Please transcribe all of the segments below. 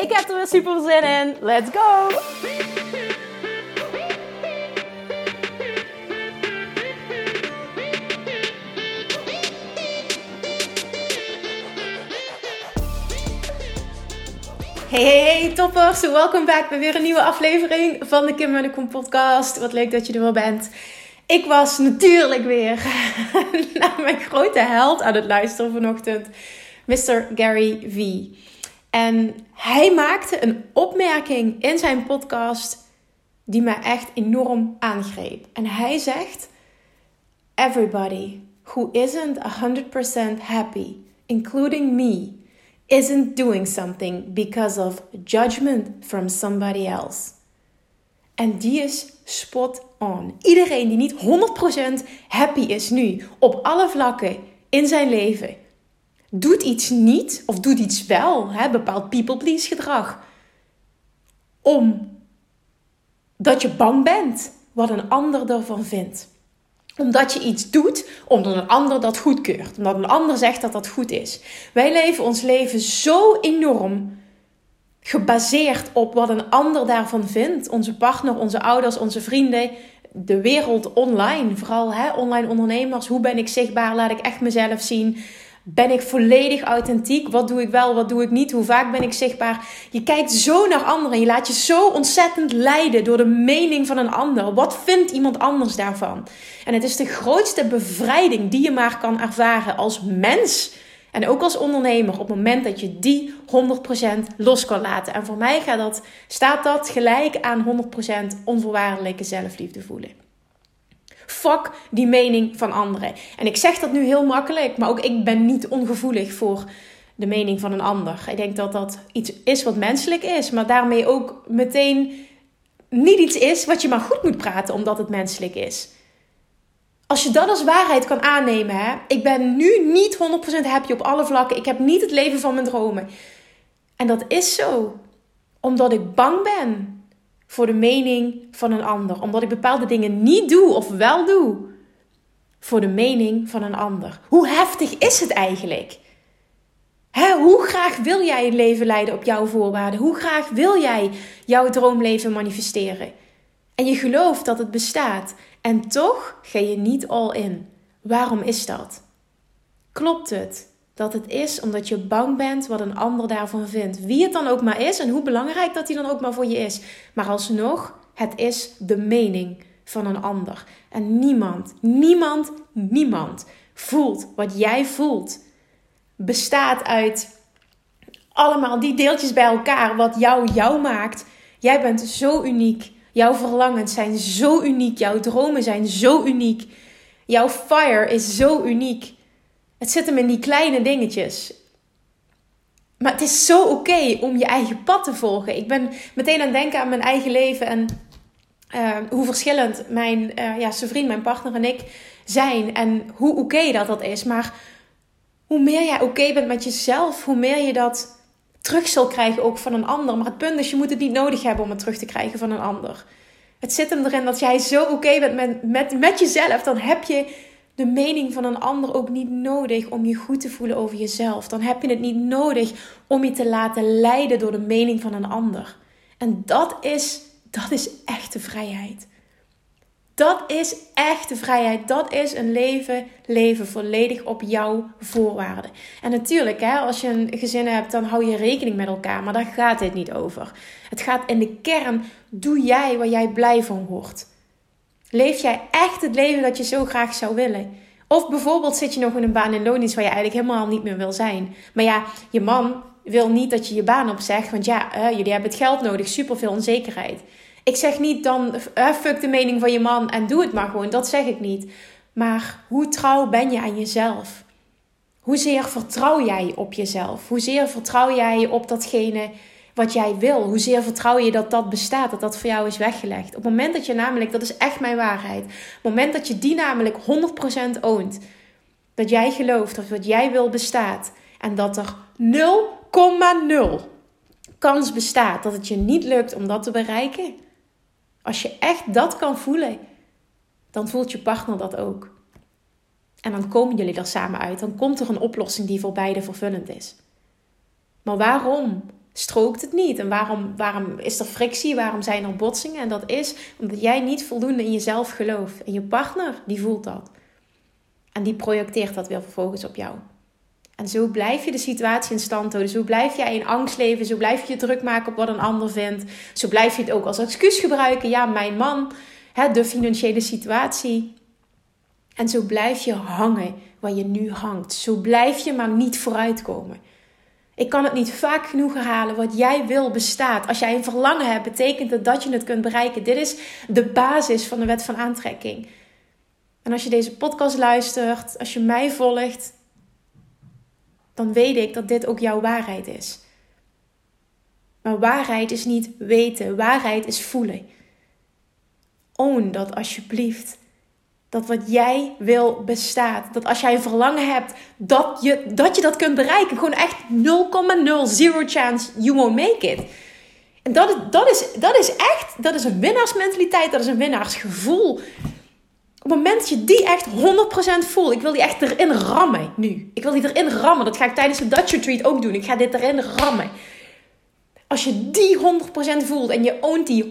Ik heb er weer super zin in. Let's go! Hey, hey, hey, toppers. Welkom back bij weer een nieuwe aflevering van de Kim en podcast. Wat leuk dat je er wel bent. Ik was natuurlijk weer naar mijn grote held aan het luisteren vanochtend. Mr. Gary V. En hij maakte een opmerking in zijn podcast die mij echt enorm aangreep. En hij zegt: Everybody who isn't 100% happy, including me, isn't doing something because of judgment from somebody else. En die is spot on. Iedereen die niet 100% happy is nu op alle vlakken in zijn leven, doet iets niet of doet iets wel, hè, bepaald people please gedrag, om dat je bang bent wat een ander ervan vindt. Omdat je iets doet, omdat een ander dat goedkeurt. Omdat een ander zegt dat dat goed is. Wij leven ons leven zo enorm gebaseerd op wat een ander daarvan vindt. Onze partner, onze ouders, onze vrienden, de wereld online. Vooral hè, online ondernemers. Hoe ben ik zichtbaar? Laat ik echt mezelf zien. Ben ik volledig authentiek? Wat doe ik wel, wat doe ik niet? Hoe vaak ben ik zichtbaar? Je kijkt zo naar anderen. Je laat je zo ontzettend leiden door de mening van een ander. Wat vindt iemand anders daarvan? En het is de grootste bevrijding die je maar kan ervaren als mens. En ook als ondernemer op het moment dat je die 100% los kan laten. En voor mij gaat dat, staat dat gelijk aan 100% onvoorwaardelijke zelfliefde voelen. Fuck die mening van anderen. En ik zeg dat nu heel makkelijk, maar ook ik ben niet ongevoelig voor de mening van een ander. Ik denk dat dat iets is wat menselijk is, maar daarmee ook meteen niet iets is wat je maar goed moet praten omdat het menselijk is. Als je dat als waarheid kan aannemen, hè, ik ben nu niet 100% happy op alle vlakken. Ik heb niet het leven van mijn dromen. En dat is zo, omdat ik bang ben voor de mening van een ander. Omdat ik bepaalde dingen niet doe of wel doe voor de mening van een ander. Hoe heftig is het eigenlijk? Hoe graag wil jij een leven leiden op jouw voorwaarden? Hoe graag wil jij jouw droomleven manifesteren? En je gelooft dat het bestaat. En toch ga je niet all in. Waarom is dat? Klopt het? Dat het is omdat je bang bent wat een ander daarvan vindt. Wie het dan ook maar is en hoe belangrijk dat hij dan ook maar voor je is. Maar alsnog, het is de mening van een ander. En niemand, niemand, niemand voelt wat jij voelt. Bestaat uit allemaal die deeltjes bij elkaar wat jou jou maakt. Jij bent zo uniek. Jouw verlangens zijn zo uniek. Jouw dromen zijn zo uniek. Jouw fire is zo uniek. Het zit hem in die kleine dingetjes. Maar het is zo oké om je eigen pad te volgen. Ik ben meteen aan het denken aan mijn eigen leven en uh, hoe verschillend mijn, uh, ja, vriend, mijn partner en ik zijn. En hoe oké dat dat is. Maar hoe meer jij oké bent met jezelf, hoe meer je dat terug zal krijgen ook van een ander. Maar het punt is, je moet het niet nodig hebben om het terug te krijgen van een ander. Het zit hem erin dat jij zo oké bent met, met, met jezelf. Dan heb je de mening van een ander ook niet nodig om je goed te voelen over jezelf. Dan heb je het niet nodig om je te laten leiden door de mening van een ander. En dat is, dat is echte vrijheid. Dat is echte vrijheid. Dat is een leven, leven volledig op jouw voorwaarden. En natuurlijk, hè, als je een gezin hebt, dan hou je rekening met elkaar. Maar daar gaat dit niet over. Het gaat in de kern, doe jij waar jij blij van wordt. Leef jij echt het leven dat je zo graag zou willen? Of bijvoorbeeld zit je nog in een baan in loondienst waar je eigenlijk helemaal niet meer wil zijn. Maar ja, je man wil niet dat je je baan opzegt. Want ja, jullie hebben het geld nodig, superveel onzekerheid. Ik zeg niet dan, fuck de mening van je man en doe het maar gewoon. Dat zeg ik niet. Maar hoe trouw ben je aan jezelf? Hoezeer vertrouw jij op jezelf? Hoezeer vertrouw jij op datgene wat jij wil? Hoezeer vertrouw je dat dat bestaat, dat dat voor jou is weggelegd? Op het moment dat je namelijk, dat is echt mijn waarheid, op het moment dat je die namelijk 100% oont, dat jij gelooft dat wat jij wil bestaat en dat er 0,0 kans bestaat dat het je niet lukt om dat te bereiken. Als je echt dat kan voelen, dan voelt je partner dat ook. En dan komen jullie er samen uit. Dan komt er een oplossing die voor beide vervullend is. Maar waarom strookt het niet? En waarom, waarom is er frictie? Waarom zijn er botsingen? En dat is omdat jij niet voldoende in jezelf gelooft. En je partner, die voelt dat. En die projecteert dat weer vervolgens op jou. En zo blijf je de situatie in stand houden. Zo blijf jij in angst leven. Zo blijf je druk maken op wat een ander vindt. Zo blijf je het ook als excuus gebruiken. Ja, mijn man, hè, de financiële situatie. En zo blijf je hangen waar je nu hangt. Zo blijf je maar niet vooruitkomen. Ik kan het niet vaak genoeg herhalen. Wat jij wil bestaat. Als jij een verlangen hebt, betekent het dat je het kunt bereiken. Dit is de basis van de wet van aantrekking. En als je deze podcast luistert, als je mij volgt, dan weet ik dat dit ook jouw waarheid is. Maar waarheid is niet weten, waarheid is voelen. Own dat alsjeblieft. Dat wat jij wil bestaat. Dat als jij een verlangen hebt, dat je dat, je dat kunt bereiken. Gewoon echt 0,0 chance you won't make it. En dat, dat, is, dat is echt, dat is een winnaarsmentaliteit, dat is een winnaarsgevoel. Op het moment dat je die echt 100% voelt, ik wil die echt erin rammen nu. Ik wil die erin rammen. Dat ga ik tijdens de Dutch Retreat ook doen. Ik ga dit erin rammen. Als je die 100% voelt en je oont die 100%,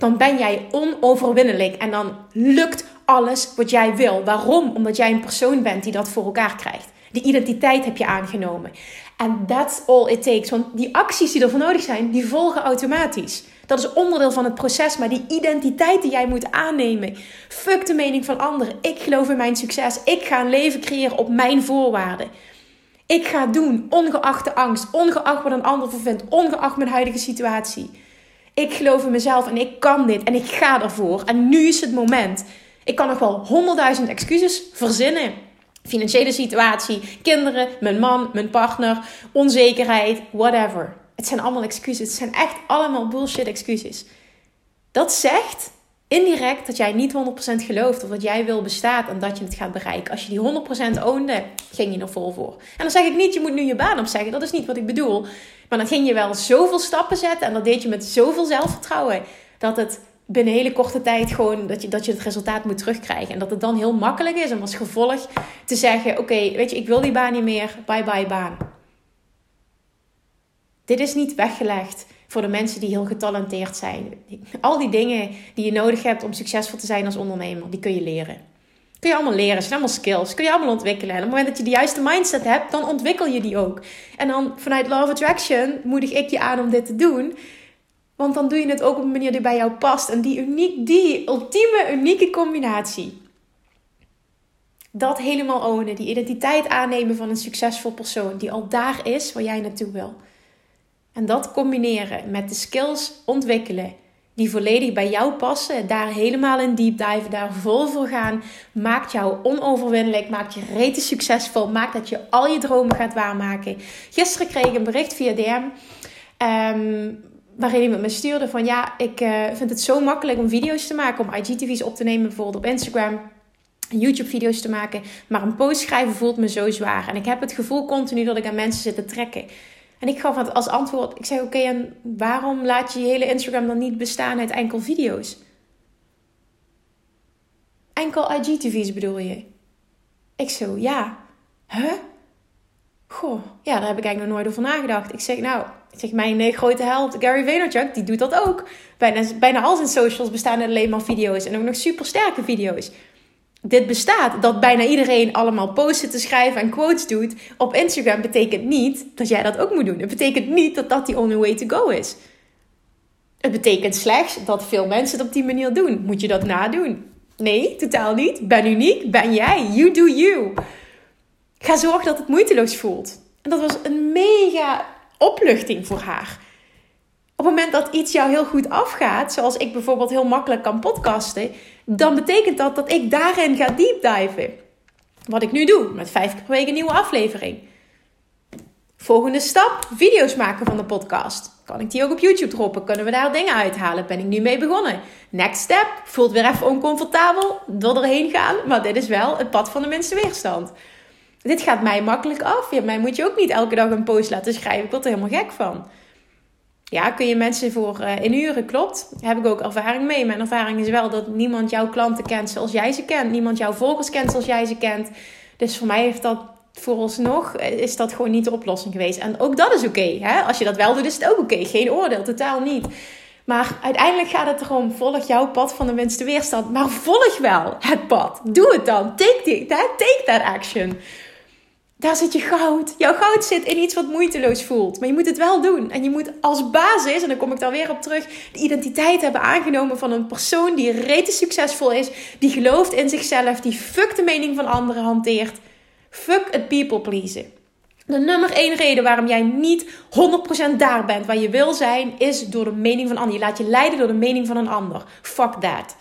dan ben jij onoverwinnelijk en dan lukt alles wat jij wil. Waarom? Omdat jij een persoon bent die dat voor elkaar krijgt. Die identiteit heb je aangenomen. En that's all it takes. Want die acties die ervoor nodig zijn, die volgen automatisch. Dat is onderdeel van het proces. Maar die identiteit die jij moet aannemen. Fuck de mening van anderen. Ik geloof in mijn succes. Ik ga een leven creëren op mijn voorwaarden. Ik ga doen, ongeacht de angst, ongeacht wat een ander vindt, ongeacht mijn huidige situatie. Ik geloof in mezelf en ik kan dit en ik ga ervoor. En nu is het moment. Ik kan nog wel honderdduizend excuses verzinnen. Financiële situatie, kinderen, mijn man, mijn partner, onzekerheid, whatever. Het zijn allemaal excuses. Het zijn echt allemaal bullshit excuses. Dat zegt indirect dat jij niet 100% gelooft of dat jij wil bestaat en dat je het gaat bereiken. Als je die 100% oonde, ging je er vol voor. En dan zeg ik niet, je moet nu je baan opzeggen. Dat is niet wat ik bedoel. Maar dan ging je wel zoveel stappen zetten en dat deed je met zoveel zelfvertrouwen. Dat het binnen hele korte tijd gewoon dat je, dat je het resultaat moet terugkrijgen. En dat het dan heel makkelijk is om als gevolg te zeggen: Oké, weet je, ik wil die baan niet meer. Bye bye baan. Dit is niet weggelegd voor de mensen die heel getalenteerd zijn. Al die dingen die je nodig hebt om succesvol te zijn als ondernemer, die kun je leren. Kun je allemaal leren, het zijn allemaal skills, kun je allemaal ontwikkelen. En op het moment dat je de juiste mindset hebt, dan ontwikkel je die ook. En dan vanuit Law of Attraction moedig ik je aan om dit te doen. Want dan doe je het ook op een manier die bij jou past. En die, uniek, die ultieme, unieke combinatie. Dat helemaal ownen, die identiteit aannemen van een succesvol persoon die al daar is waar jij naartoe wil. En dat combineren met de skills ontwikkelen die volledig bij jou passen, daar helemaal in deep dive, daar vol voor gaan, maakt jou onoverwinnelijk, maakt je rete succesvol, maakt dat je al je dromen gaat waarmaken. Gisteren kreeg ik een bericht via DM. Ehm, waarin iemand me stuurde van ja, ik uh, vind het zo makkelijk om video's te maken, om IGTV's op te nemen, bijvoorbeeld op Instagram. YouTube-video's te maken, maar een post schrijven voelt me zo zwaar. En ik heb het gevoel continu dat ik aan mensen zit te trekken. En ik gaf als antwoord, ik zei oké, en waarom laat je je hele Instagram dan niet bestaan uit enkel video's? Enkel IGTV's bedoel je? Ik zo, ja. Huh? Goh, ja, daar heb ik eigenlijk nog nooit over nagedacht. Ik zeg, nou, ik zeg, mijn eh, grote held Gary Vaynerchuk, die doet dat ook. Bijna, bijna al zijn socials bestaan uit alleen maar video's. En ook nog super sterke video's dit bestaat, dat bijna iedereen allemaal posten te schrijven en quotes doet op Instagram, betekent niet dat jij dat ook moet doen. Het betekent niet dat dat die only way to go is. Het betekent slechts dat veel mensen het op die manier doen. Moet je dat nadoen? Nee, totaal niet. Ben uniek, ben jij. You do you. Ga zorgen dat het moeiteloos voelt. En dat was een mega opluchting voor haar. Op het moment dat iets jou heel goed afgaat, zoals ik bijvoorbeeld heel makkelijk kan podcasten, dan betekent dat dat ik daarin ga deep diven. Wat ik nu doe, met vijf keer per week een nieuwe aflevering. Volgende stap: video's maken van de podcast. Kan ik die ook op YouTube droppen? Kunnen we daar dingen uithalen? Ben ik nu mee begonnen? Next step: voelt weer even oncomfortabel door erheen gaan, maar dit is wel het pad van de minste weerstand. Dit gaat mij makkelijk af. Ja, mij moet je ook niet elke dag een post laten schrijven. Ik word er helemaal gek van. Ja, kun je mensen voor uh, inhuren? Klopt. Daar heb ik ook ervaring mee. Mijn ervaring is wel dat niemand jouw klanten kent zoals jij ze kent. Niemand jouw volgers kent zoals jij ze kent. Dus voor mij heeft dat vooralsnog eh, is dat gewoon niet de oplossing geweest. En ook dat is oké. Als je dat wel doet, is het ook oké. Geen oordeel, totaal niet. Maar uiteindelijk gaat het erom, volg jouw pad van de minste weerstand. Maar volg wel het pad. Doe het dan. Take, it, take that action. Daar zit je goud. Jouw goud zit in iets wat moeiteloos voelt. Maar je moet het wel doen. En je moet als basis, en dan kom ik daar weer op terug, de identiteit hebben aangenomen van een persoon die rete succesvol is, die gelooft in zichzelf, die fuck de mening van anderen hanteert. Fuck het people pleasen. De nummer één reden waarom jij niet 100% daar bent waar je wil zijn, is door de mening van anderen. Je laat je leiden door de mening van een ander. Fuck that.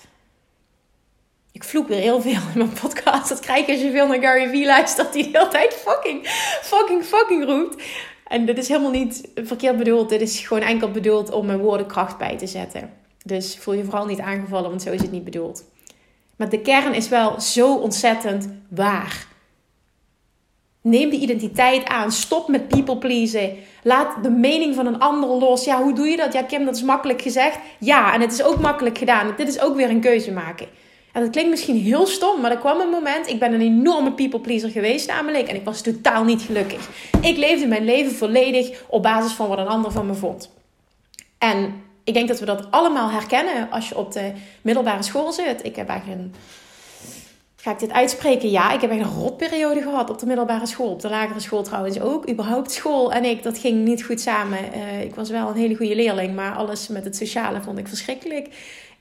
Ik vloek weer heel veel in mijn podcast. Dat krijg je als je veel naar Gary Vee luistert. Die de hele tijd fucking, fucking, fucking roept. En dit is helemaal niet verkeerd bedoeld. Dit is gewoon enkel bedoeld om mijn woorden kracht bij te zetten. Dus voel je vooral niet aangevallen, want zo is het niet bedoeld. Maar de kern is wel zo ontzettend waar. Neem de identiteit aan. Stop met people pleasen. Laat de mening van een ander los. Ja, hoe doe je dat? Ja, Kim, dat is makkelijk gezegd. Ja, en het is ook makkelijk gedaan. Dit is ook weer een keuze maken. En dat klinkt misschien heel stom, maar er kwam een moment. Ik ben een enorme people pleaser geweest, namelijk. En ik was totaal niet gelukkig. Ik leefde mijn leven volledig op basis van wat een ander van me vond. En ik denk dat we dat allemaal herkennen als je op de middelbare school zit. Ik heb eigenlijk een. Ga ik dit uitspreken? Ja, ik heb een rotperiode gehad op de middelbare school. Op de lagere school trouwens ook. Überhaupt school en ik, dat ging niet goed samen. Uh, ik was wel een hele goede leerling, maar alles met het sociale vond ik verschrikkelijk.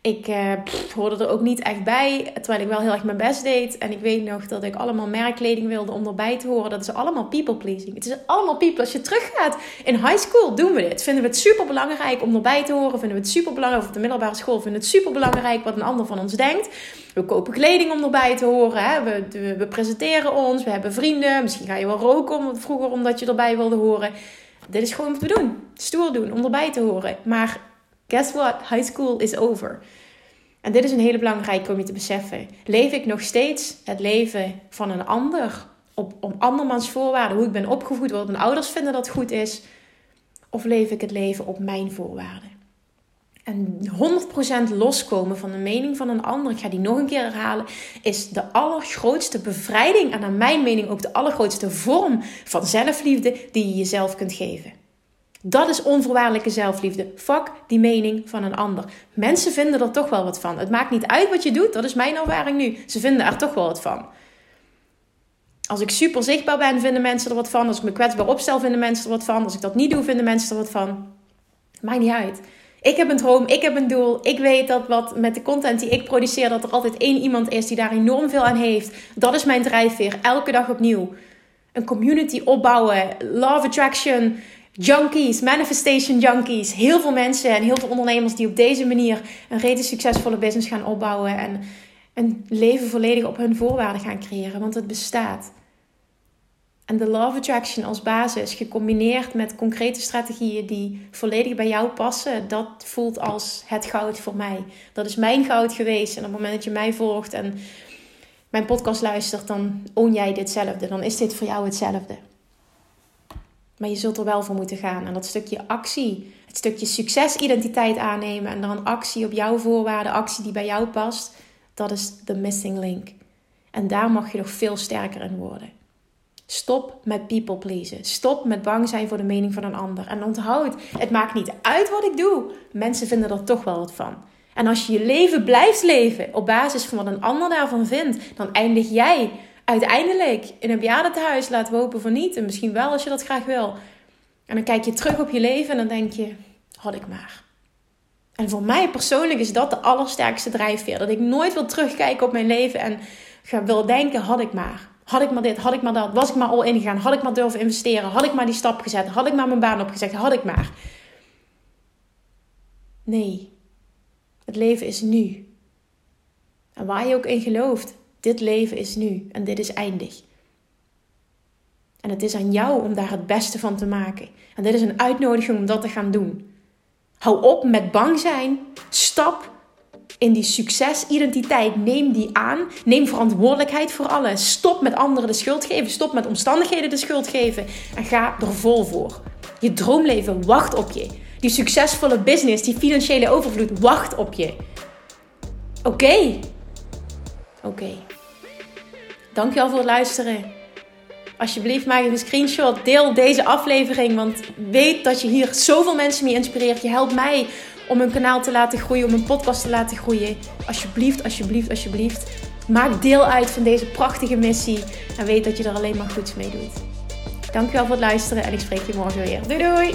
Ik uh, hoorde er ook niet echt bij, terwijl ik wel heel erg mijn best deed. En ik weet nog dat ik allemaal merkkleding wilde om erbij te horen. Dat is allemaal people pleasing. Het is allemaal people. Als je teruggaat in high school, doen we dit. Vinden we het super belangrijk om erbij te horen. Vinden we het super belangrijk, of op de middelbare school vinden we het super belangrijk wat een ander van ons denkt. We kopen kleding om erbij te horen. Hè? We, we, presenteren ons. We hebben vrienden. Misschien ga je wel roken om, vroeger omdat je erbij wilde horen. Dit is gewoon wat we doen. Stoer doen om erbij te horen. Maar guess what? High school is over. En dit is een hele belangrijke om je te beseffen. Leef ik nog steeds het leven van een ander op, op andermans voorwaarden, hoe ik ben opgevoed, wat mijn ouders vinden dat goed is, of leef ik het leven op mijn voorwaarden? En 100% loskomen van de mening van een ander, ik ga die nog een keer herhalen, is de allergrootste bevrijding en naar mijn mening ook de allergrootste vorm van zelfliefde die je jezelf kunt geven. Dat is onvoorwaardelijke zelfliefde. Fuck die mening van een ander. Mensen vinden er toch wel wat van. Het maakt niet uit wat je doet, dat is mijn ervaring nu. Ze vinden er toch wel wat van. Als ik super zichtbaar ben, vinden mensen er wat van. Als ik me kwetsbaar opstel, vinden mensen er wat van. Als ik dat niet doe, vinden mensen er wat van. Maakt niet uit. Ik heb een droom, ik heb een doel. Ik weet dat wat met de content die ik produceer, dat er altijd één iemand is die daar enorm veel aan heeft. Dat is mijn drijfveer, elke dag opnieuw. Een community opbouwen, love attraction, junkies, manifestation junkies. Heel veel mensen en heel veel ondernemers die op deze manier een reden succesvolle business gaan opbouwen en een leven volledig op hun voorwaarden gaan creëren, want het bestaat. En de love attraction als basis, gecombineerd met concrete strategieën die volledig bij jou passen, dat voelt als het goud voor mij. Dat is mijn goud geweest. En op het moment dat je mij volgt en mijn podcast luistert, dan own jij ditzelfde. Dan is dit voor jou hetzelfde. Maar je zult er wel voor moeten gaan. En dat stukje actie, het stukje succesidentiteit aannemen en dan actie op jouw voorwaarden, actie die bij jou past, dat is de missing link. En daar mag je nog veel sterker in worden. Stop met people pleasen. Stop met bang zijn voor de mening van een ander. En onthoud, het maakt niet uit wat ik doe. Mensen vinden er toch wel wat van. En als je je leven blijft leven op basis van wat een ander daarvan vindt, dan eindig jij uiteindelijk in een bejaardentehuis laten we hopen van niet. En misschien wel als je dat graag wil. En dan kijk je terug op je leven en dan denk je, had ik maar. En voor mij persoonlijk is dat de allersterkste drijfveer. Dat ik nooit wil terugkijken op mijn leven en wil denken, had ik maar. Had ik maar dit, had ik maar dat, was ik maar al ingegaan, had ik maar durven investeren, had ik maar die stap gezet, had ik maar mijn baan opgezegd, had ik maar. Nee, het leven is nu. En waar je ook in gelooft, dit leven is nu en dit is eindig. En het is aan jou om daar het beste van te maken. En dit is een uitnodiging om dat te gaan doen. Hou op met bang zijn. Stap in die succesidentiteit. Neem die aan. Neem verantwoordelijkheid voor alles. Stop met anderen de schuld geven. Stop met omstandigheden de schuld geven. En ga er vol voor. Je droomleven wacht op je. Die succesvolle business, die financiële overvloed wacht op je. Oké. Oké. Dankjewel voor het luisteren. Alsjeblieft, maak even een screenshot. Deel deze aflevering. Want weet dat je hier zoveel mensen mee inspireert. Je helpt mij om een kanaal te laten groeien, om een podcast te laten groeien. Alsjeblieft, alsjeblieft, alsjeblieft. Maak deel uit van deze prachtige missie. En weet dat je er alleen maar goeds mee doet. Dankjewel voor het luisteren en ik spreek je morgen weer. Doei doei!